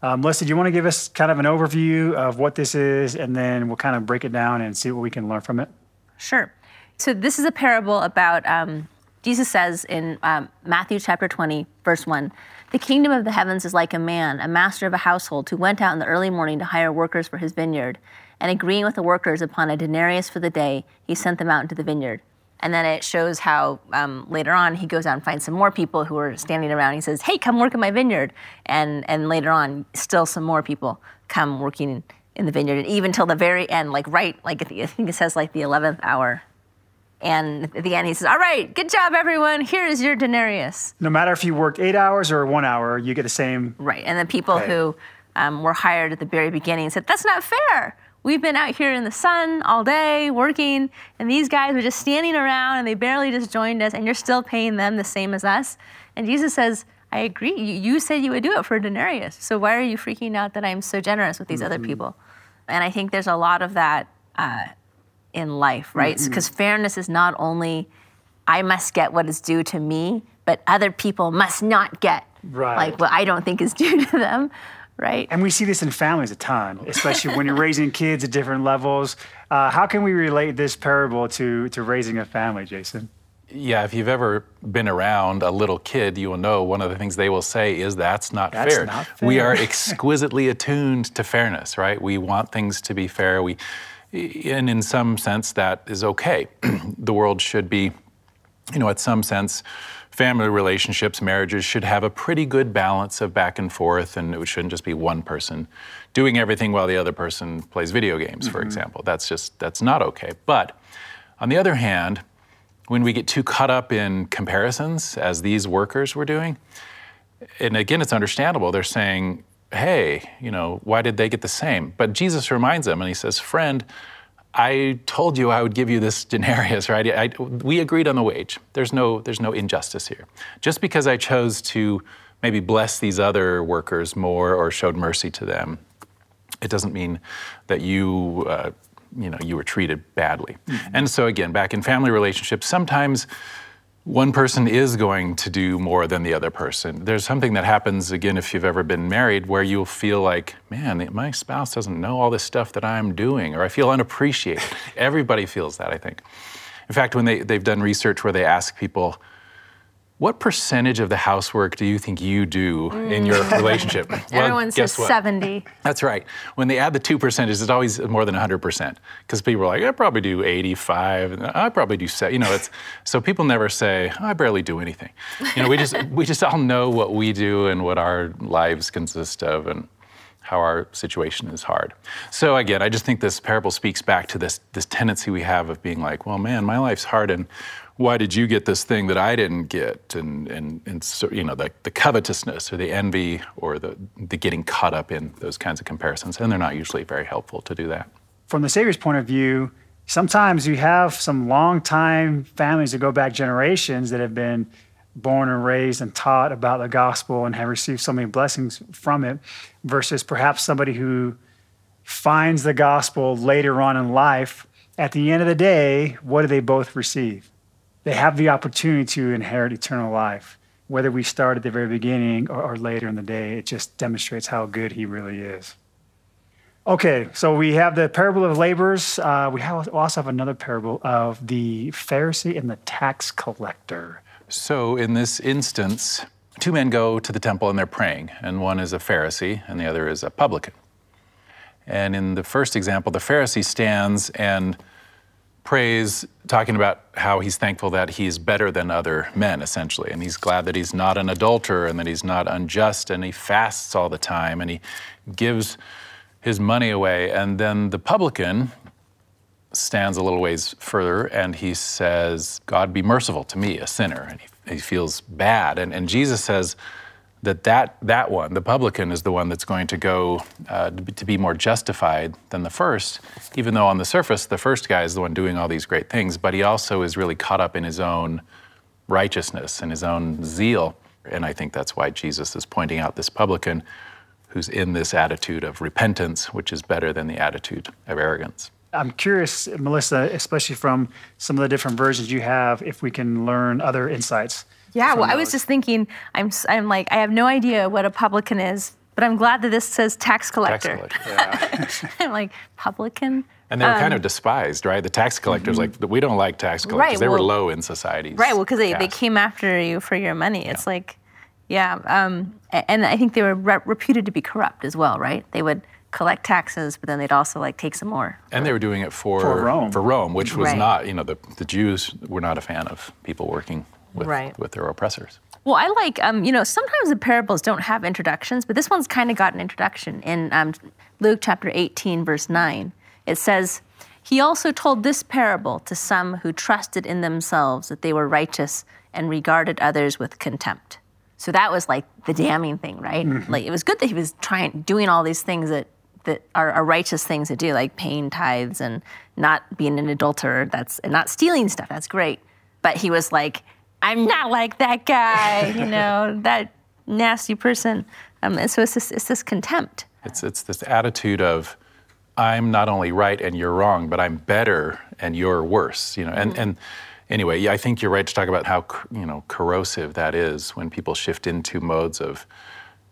Speaker 1: um, Melissa, do you want to give us kind of an overview of what this is, and then we'll kind of break it down and see what we can learn from it?
Speaker 5: Sure. So this is a parable about um, Jesus says in um, Matthew chapter 20, verse 1, the kingdom of the heavens is like a man, a master of a household, who went out in the early morning to hire workers for his vineyard. And agreeing with the workers upon a denarius for the day, he sent them out into the vineyard. And then it shows how um, later on he goes out and finds some more people who are standing around. He says, "Hey, come work in my vineyard." And and later on, still some more people come working in the vineyard, and even till the very end, like right, like I think it says like the eleventh hour. And at the end, he says, "All right, good job, everyone. Here is your denarius."
Speaker 1: No matter if you worked eight hours or one hour, you get the same.
Speaker 5: Right, and the people pay. who um, were hired at the very beginning said, "That's not fair." We've been out here in the sun all day working, and these guys were just standing around and they barely just joined us, and you're still paying them the same as us. And Jesus says, I agree. You, you said you would do it for a denarius. So why are you freaking out that I'm so generous with these mm-hmm. other people? And I think there's a lot of that uh, in life, right? Because mm-hmm. fairness is not only I must get what is due to me, but other people must not get right. like what I don't think is due to them right?
Speaker 1: And we see this in families a ton, especially when you're raising kids at different levels. Uh, how can we relate this parable to, to raising a family, Jason?
Speaker 4: Yeah, if you've ever been around a little kid, you will know one of the things they will say is that's not,
Speaker 1: that's
Speaker 4: fair.
Speaker 1: not fair.
Speaker 4: We are exquisitely attuned to fairness, right? We want things to be fair. We, and in some sense, that is okay. the world should be, you know, at some sense, family relationships, marriages should have a pretty good balance of back and forth, and it shouldn't just be one person doing everything while the other person plays video games, for mm-hmm. example. That's just that's not okay. But on the other hand, when we get too caught up in comparisons, as these workers were doing, and again, it's understandable. They're saying, "Hey, you know, why did they get the same?" But Jesus reminds them, and he says, "Friend." I told you I would give you this denarius, right? I, we agreed on the wage. There's no, there's no injustice here. Just because I chose to maybe bless these other workers more or showed mercy to them, it doesn't mean that you, uh, you know, you were treated badly. Mm-hmm. And so again, back in family relationships, sometimes one person is going to do more than the other person. There's something that happens, again, if you've ever been married, where you'll feel like, man, my spouse doesn't know all this stuff that I'm doing, or I feel unappreciated. Everybody feels that, I think. In fact, when they, they've done research where they ask people, what percentage of the housework do you think you do in your mm. relationship?
Speaker 5: well, Everyone says what? 70.
Speaker 4: That's right. When they add the two percentages, it's always more than 100% because people are like, I probably do 85, I probably do 7. You know, it's so people never say, oh, I barely do anything. You know, we just we just all know what we do and what our lives consist of and how our situation is hard. So again, I just think this parable speaks back to this this tendency we have of being like, well, man, my life's hard and why did you get this thing that I didn't get? And, and, and so, you know, the, the covetousness or the envy or the, the getting caught up in those kinds of comparisons. And they're not usually very helpful to do that.
Speaker 1: From the Savior's point of view, sometimes you have some long-time families that go back generations that have been born and raised and taught about the gospel and have received so many blessings from it versus perhaps somebody who finds the gospel later on in life. At the end of the day, what do they both receive? They have the opportunity to inherit eternal life. Whether we start at the very beginning or, or later in the day, it just demonstrates how good he really is. Okay, so we have the parable of laborers. Uh, we have, also have another parable of the Pharisee and the tax collector.
Speaker 4: So, in this instance, two men go to the temple and they're praying, and one is a Pharisee and the other is a publican. And in the first example, the Pharisee stands and prays, talking about how he's thankful that he's better than other men, essentially. And he's glad that he's not an adulterer and that he's not unjust, and he fasts all the time and he gives his money away. And then the publican stands a little ways further and he says, God be merciful to me, a sinner. And he, he feels bad. And, and Jesus says, that, that that one, the publican, is the one that's going to go uh, to be more justified than the first, even though on the surface, the first guy is the one doing all these great things, but he also is really caught up in his own righteousness and his own zeal. And I think that's why Jesus is pointing out this publican who's in this attitude of repentance, which is better than the attitude of arrogance.
Speaker 1: I'm curious, Melissa, especially from some of the different versions you have, if we can learn other insights
Speaker 5: yeah, well, I was just thinking, I'm, I'm like, I have no idea what a publican is, but I'm glad that this says tax collector.
Speaker 4: Tax collector.
Speaker 5: Yeah. I'm like, publican?
Speaker 4: And they were um, kind of despised, right? The tax collectors, mm-hmm. like, we don't like tax collectors.
Speaker 5: Right,
Speaker 4: they
Speaker 5: well,
Speaker 4: were low in society.
Speaker 5: Right, well, because they, they came after you for your money. It's like, yeah. Um, and I think they were re- reputed to be corrupt as well, right? They would collect taxes, but then they'd also like take some more.
Speaker 4: And they were doing it for,
Speaker 1: for Rome,
Speaker 4: for Rome which was right. not, you know, the, the Jews were not a fan of people working with,
Speaker 5: right.
Speaker 4: with their oppressors.
Speaker 5: Well, I like, um, you know, sometimes the parables don't have introductions, but this one's kind of got an introduction in um, Luke chapter 18, verse 9. It says, He also told this parable to some who trusted in themselves that they were righteous and regarded others with contempt. So that was like the damning thing, right? Mm-hmm. Like it was good that he was trying, doing all these things that that are, are, righteous things to do, like paying tithes and not being an adulterer. That's and not stealing stuff. That's great. But he was like, I'm not like that guy, you know, that nasty person. Um, and so it's this, it's this contempt.
Speaker 4: It's, it's this attitude of, I'm not only right and you're wrong, but I'm better and you're worse, you know. And, mm-hmm. and anyway, yeah, I think you're right to talk about how, you know, corrosive that is when people shift into modes of,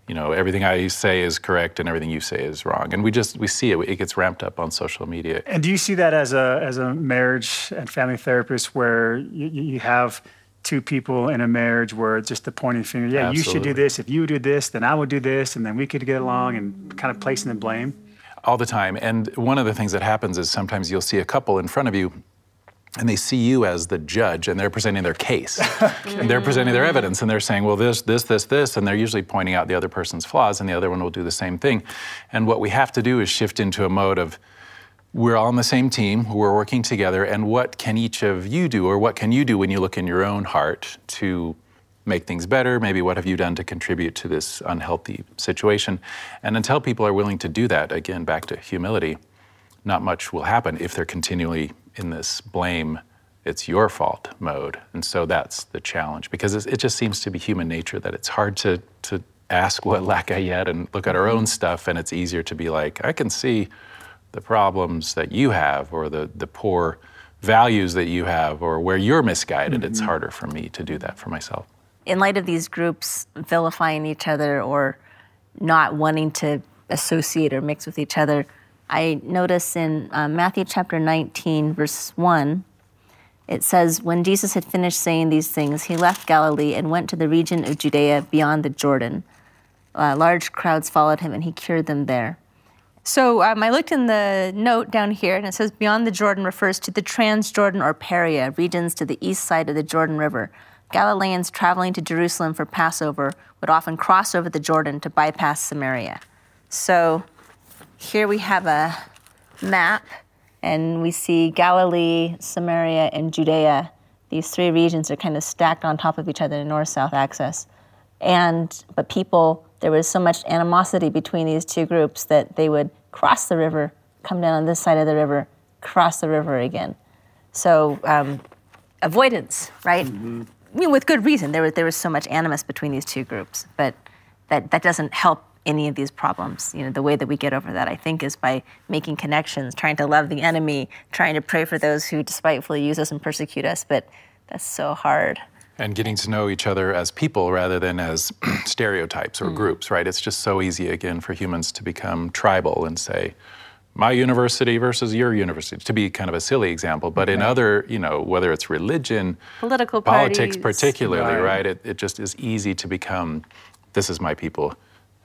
Speaker 4: you know, everything I say is correct and everything you say is wrong. And we just, we see it, it gets ramped up on social media.
Speaker 1: And do you see that as a, as a marriage and family therapist where you, you have – two people in a marriage where it's just the pointing finger. Yeah, Absolutely. you should do this. If you do this, then I would do this, and then we could get along, and kind of placing the blame.
Speaker 4: All the time. And one of the things that happens is sometimes you'll see a couple in front of you and they see you as the judge and they're presenting their case and they're presenting their evidence and they're saying well this this this this and they're usually pointing out the other person's flaws and the other one will do the same thing and what we have to do is shift into a mode of we're all on the same team, we're working together, and what can each of you do, or what can you do when you look in your own heart to make things better? Maybe what have you done to contribute to this unhealthy situation? And until people are willing to do that, again, back to humility, not much will happen if they're continually in this blame, it's your fault mode. And so that's the challenge because it just seems to be human nature that it's hard to, to ask what lack I yet and look at our mm-hmm. own stuff, and it's easier to be like, I can see the problems that you have or the, the poor values that you have or where you're misguided, mm-hmm. it's harder for me to do that for myself.
Speaker 5: In light of these groups vilifying each other or not wanting to associate or mix with each other, I notice in uh, Matthew chapter 19, verse 1, it says, When Jesus had finished saying these things, he left Galilee and went to the region of Judea beyond the Jordan. Uh, large crowds followed him, and he cured them there. So um, I looked in the note down here, and it says beyond the Jordan refers to the Transjordan or Perea regions to the east side of the Jordan River. Galileans traveling to Jerusalem for Passover would often cross over the Jordan to bypass Samaria. So here we have a map, and we see Galilee, Samaria, and Judea. These three regions are kind of stacked on top of each other in north-south axis. And but people there was so much animosity between these two groups that they would cross the river, come down on this side of the river, cross the river again. So um, avoidance, right? Mm-hmm. I mean, with good reason. There was there was so much animus between these two groups, but that that doesn't help any of these problems. You know, the way that we get over that, I think, is by making connections, trying to love the enemy, trying to pray for those who despitefully use us and persecute us. But that's so hard
Speaker 4: and getting to know each other as people rather than as stereotypes or mm. groups, right? It's just so easy, again, for humans to become tribal and say, my university versus your university to be kind of a silly example but in other you know whether it's religion
Speaker 5: Political
Speaker 4: politics
Speaker 5: parties.
Speaker 4: particularly
Speaker 1: Right.
Speaker 4: right, It, it just is easy to become this is my people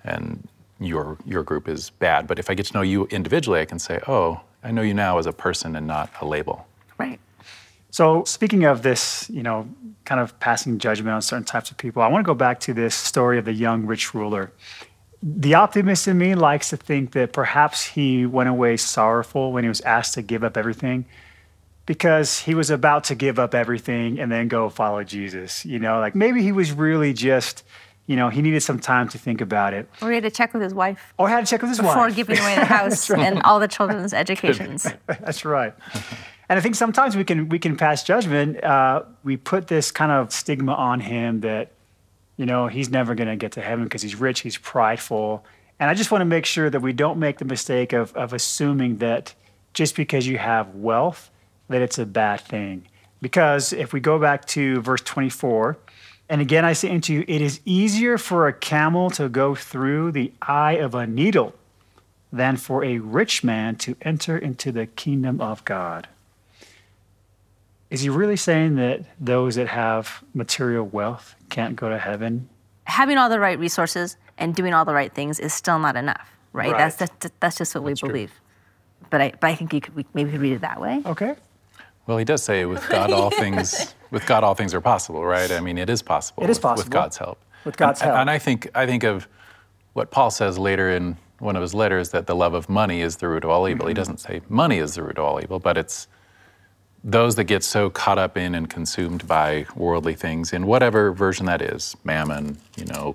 Speaker 4: and your your group is bad but if i get to know you individually i can say oh i know you now as a person and not a label
Speaker 5: Right.
Speaker 1: So, speaking of this, you know, kind of passing judgment on certain types of people, I want to go back to this story of the young rich ruler. The optimist in me likes to think that perhaps he went away sorrowful when he was asked to give up everything because he was about to give up everything and then go follow Jesus. You know, like maybe he was really just, you know, he needed some time to think about it.
Speaker 5: Or he had to check with his wife
Speaker 1: Or had to check with his
Speaker 5: before
Speaker 1: wife.
Speaker 5: Before giving away the house and all the children's educations.
Speaker 1: That's right. And I think sometimes we can we can pass judgment. Uh, we put this kind of stigma on him that, you know, he's never going to get to heaven because he's rich, he's prideful. And I just want to make sure that we don't make the mistake of of assuming that just because you have wealth that it's a bad thing. Because if we go back to verse 24, and again I say unto you, it is easier for a camel to go through the eye of a needle than for a rich man to enter into the kingdom of God. Is he really saying that those that have material wealth can't go to heaven?
Speaker 5: Having all the right resources and doing all the right things is still not enough, right?
Speaker 1: Right.
Speaker 5: That's, that's that's just what we believe. But I but I think you could we maybe could read it that way.
Speaker 1: Okay.
Speaker 4: well he does say with god all things with god all things are possible right i mean it is possible
Speaker 1: It is
Speaker 4: with-
Speaker 1: possible.
Speaker 4: with god's help
Speaker 1: With God's
Speaker 4: and,
Speaker 1: help.
Speaker 4: and i think i think of what paul says later in one of his letters that the love of money is the root of all evil he
Speaker 1: Mm-hmm.
Speaker 4: doesn't say money is the root of all evil but it's those that get so caught up in and consumed by worldly things in whatever version that is mammon you know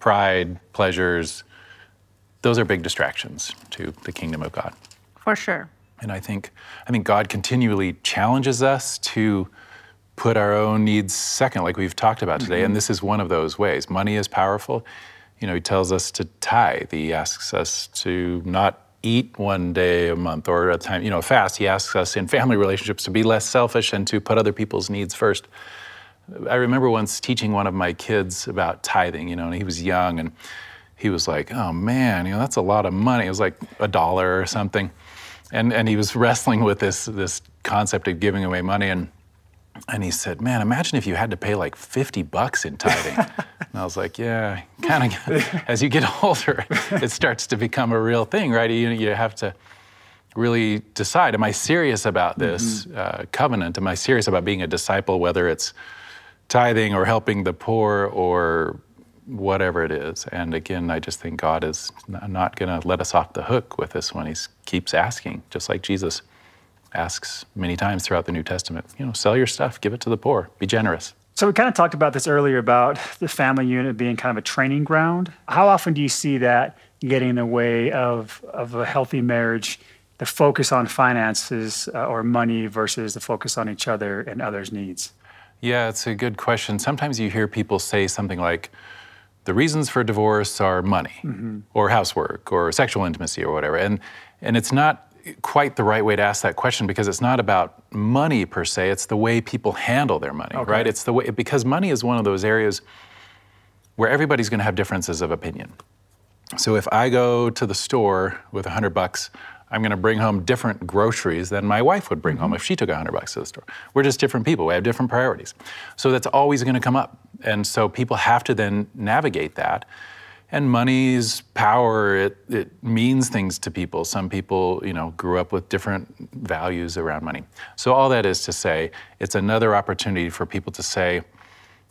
Speaker 4: pride pleasures those are big distractions to the kingdom of god
Speaker 5: For sure.
Speaker 4: and I think, I think God continually challenges us to put our own needs second, like we've talked about today. And mm-hmm. this is one of those ways. Money is powerful. You know, He tells us to tithe. He asks us to not eat one day a month or a time, you know, fast. He asks us in family relationships to be less selfish and to put other people's needs first. I remember once teaching one of my kids about tithing, you know, and he was young and he was like, oh man, you know, that's a lot of money. It was like a dollar or something. And, and he was wrestling with this, this concept of giving away money. And, and he said, man, imagine if you had to pay like 50 bucks in tithing. and I was like, yeah, kind of, as you get older, it starts to become a real thing, right? You, you have to really decide, am I serious about this uh, covenant? Am I serious about being a disciple, whether it's tithing or helping the poor or whatever it is. And again, I just think God is not going to let us off the hook with this one. He keeps asking, just like Jesus asks many times throughout the New Testament. You know, sell your stuff, give it to the poor, be generous.
Speaker 1: So we kind of talked about this earlier about the family unit being kind of a training ground. How often do you see that getting in the way of, of a healthy marriage, the focus on finances uh, or money versus the focus on each other and others' needs?
Speaker 4: Yeah, it's a good question. Sometimes you hear people say something like, the reasons for divorce are money or housework or sexual intimacy or whatever. And, and it's not quite the right way to ask that question because it's not about money per se, it's the way people handle their money,
Speaker 1: Okay.
Speaker 4: right? It's the way, because money is one of those areas where everybody's going to have differences of opinion. So if I go to the store with 100 bucks, I'm going to bring home different groceries than my wife would bring home mm-hmm. if she took 100 bucks to the store. We're just different people. We have different priorities. So that's always going to come up. And so people have to then navigate that. And money's power, it, it means things to people. Some people, you know, grew up with different values around money. So all that is to say, it's another opportunity for people to say,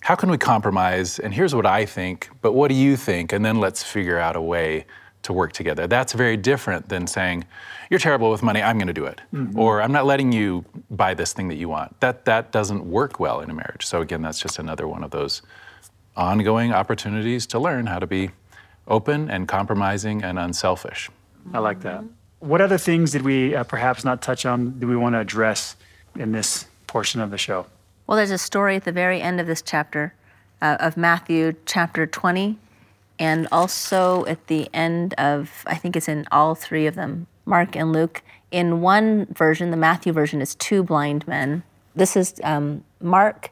Speaker 4: how can we compromise? And here's what I think, but what do you think? And then let's figure out a way to work together. That's very different than saying, you're terrible with money, I'm gonna do it. Mm-hmm. Or I'm not letting you buy this thing that you want. That, that doesn't work well in a marriage. So again, that's just another one of those ongoing opportunities to learn how to be open and compromising and unselfish.
Speaker 1: I like that. What other things did we uh, perhaps not touch on? Do we want to address in this portion of the show?
Speaker 5: Well, there's a story at the very end of this chapter uh, of Matthew chapter 20, and also at the end of, I think it's in all three of them, Mark and Luke. In one version, the Matthew version is two blind men. This is um, Mark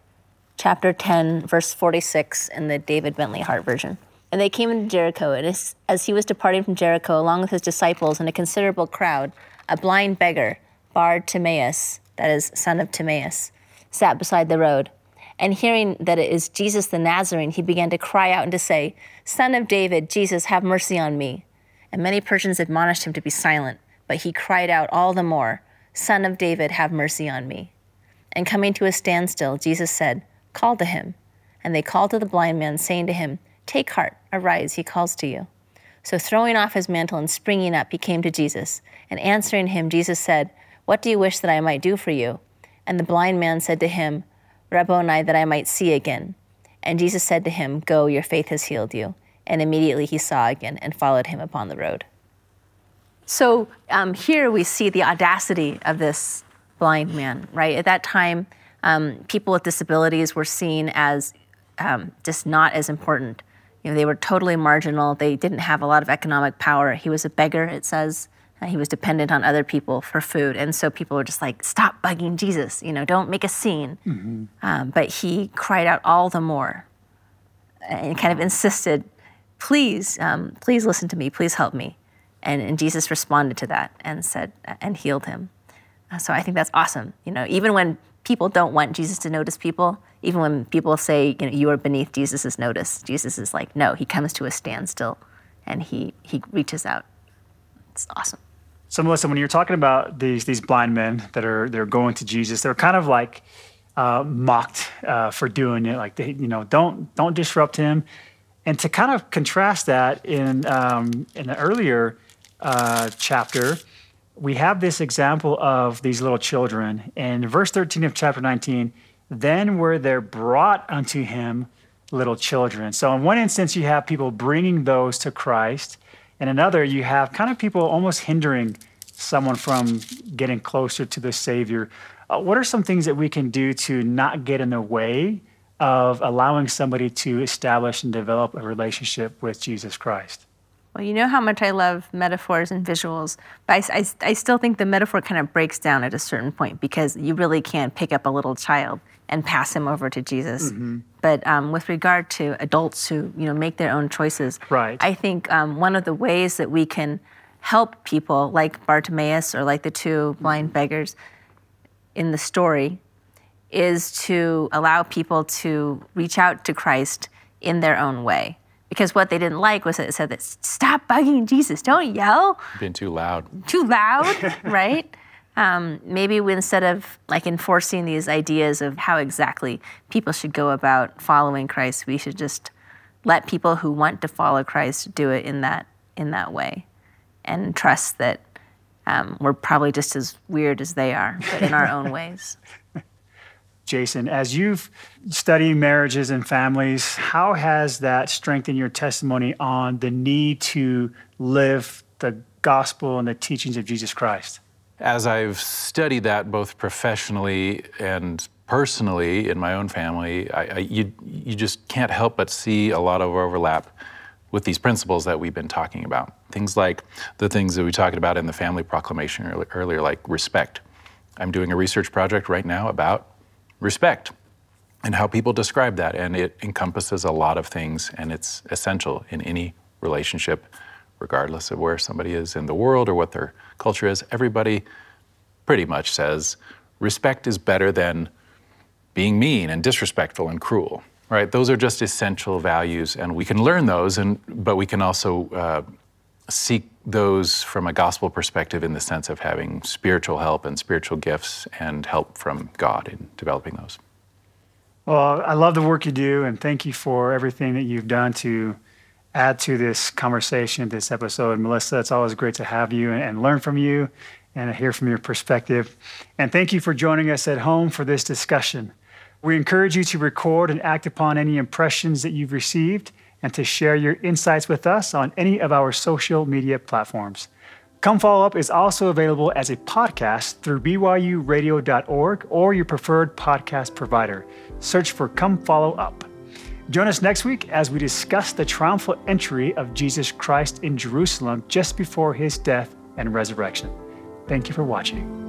Speaker 5: chapter 10, verse 46 in the David Bentley Hart version. And they came into Jericho, and as, as he was departing from Jericho, along with his disciples and a considerable crowd, a blind beggar, Bar Timaeus, that is, son of Timaeus, sat beside the road. And hearing that it is Jesus the Nazarene, he began to cry out and to say, Son of David, Jesus, have mercy on me. And many persons admonished him to be silent, but he cried out all the more, Son of David, have mercy on me. And coming to a standstill, Jesus said, Call to him. And they called to the blind man, saying to him, Take heart, arise, he calls to you. So throwing off his mantle and springing up, he came to Jesus. And answering him, Jesus said, What do you wish that I might do for you? And the blind man said to him, Rabboni, that I might see again. And Jesus said to him, Go, your faith has healed you. And immediately he saw again and followed him upon the road. So um, here we see the audacity of this blind man, right? At that time, um, people with disabilities were seen as um, just not as important you know, they were totally marginal. They didn't have a lot of economic power. He was a beggar, it says. Uh, he was dependent on other people for food. And so people were just like, stop bugging Jesus, you know, don't make a scene. Mm-hmm. Um, but he cried out all the more and kind of insisted, please, um, please listen to me, please help me. And, and Jesus responded to that and said, and healed him. Uh, so I think that's awesome. You know, even when people don't want Jesus to notice people, even when people say, you know, you are beneath Jesus' notice, Jesus is like, no, he comes to a standstill and he, he reaches out. It's awesome.
Speaker 1: So Melissa, when you're talking about these these blind men that are they're going to Jesus, they're kind of like uh, mocked uh, for doing it. Like they, you know, don't don't disrupt him. And to kind of contrast that in um, in the earlier uh, chapter, we have this example of these little children. In verse 13 of chapter 19, then were there brought unto him little children. So, in one instance, you have people bringing those to Christ. In another, you have kind of people almost hindering someone from getting closer to the Savior. Uh, what are some things that we can do to not get in the way of allowing somebody to establish and develop a relationship with Jesus Christ?
Speaker 5: Well, you know how much I love metaphors and visuals, but I, I, I, still think the metaphor kind of breaks down at a certain point because you really can't pick up a little child and pass him over to Jesus. Mm-hmm. But um, with regard to adults who you know make their own choices,
Speaker 1: right.
Speaker 5: I think um, one of the ways that we can help people like Bartimaeus or like the two blind beggars in the story is to allow people to reach out to Christ in their own way because what they didn't like was that it said that stop bugging Jesus, don't yell.
Speaker 4: Being too loud.
Speaker 5: Too loud, right? Um, maybe we, instead of like enforcing these ideas of how exactly people should go about following Christ, we should just let people who want to follow Christ do it in that in that way, and trust that um, we're probably just as weird as they are, but in our own ways.
Speaker 1: Jason, as you've studied marriages and families, how has that strengthened your testimony on the need to live the gospel and the teachings of Jesus Christ?
Speaker 4: As I've studied that both professionally and personally in my own family, I, I, you, you just can't help but see a lot of overlap with these principles that we've been talking about. Things like the things that we talked about in the family proclamation earlier, like respect. I'm doing a research project right now about respect and how people describe that. And it encompasses a lot of things, and it's essential in any relationship, regardless of where somebody is in the world or what their culture is. Everybody pretty much says respect is better than being mean and disrespectful and cruel. Right? Those are just essential values, and we can learn those, and but we can also uh, seek those from a gospel perspective in the sense of having spiritual help and spiritual gifts and help from God in developing those.
Speaker 1: Well, I love the work you do, and thank you for everything that you've done to add to this conversation, this episode. Melissa, it's always great to have you and learn from you and hear from your perspective. And thank you for joining us at home for this discussion. We encourage you to record and act upon any impressions that you've received and to share your insights with us on any of our social media platforms. Come Follow Up is also available as a podcast through BYURadio.org or your preferred podcast provider. Search for Come Follow Up. Join us next week as we discuss the triumphal entry of Jesus Christ in Jerusalem just before his death and resurrection. Thank you for watching.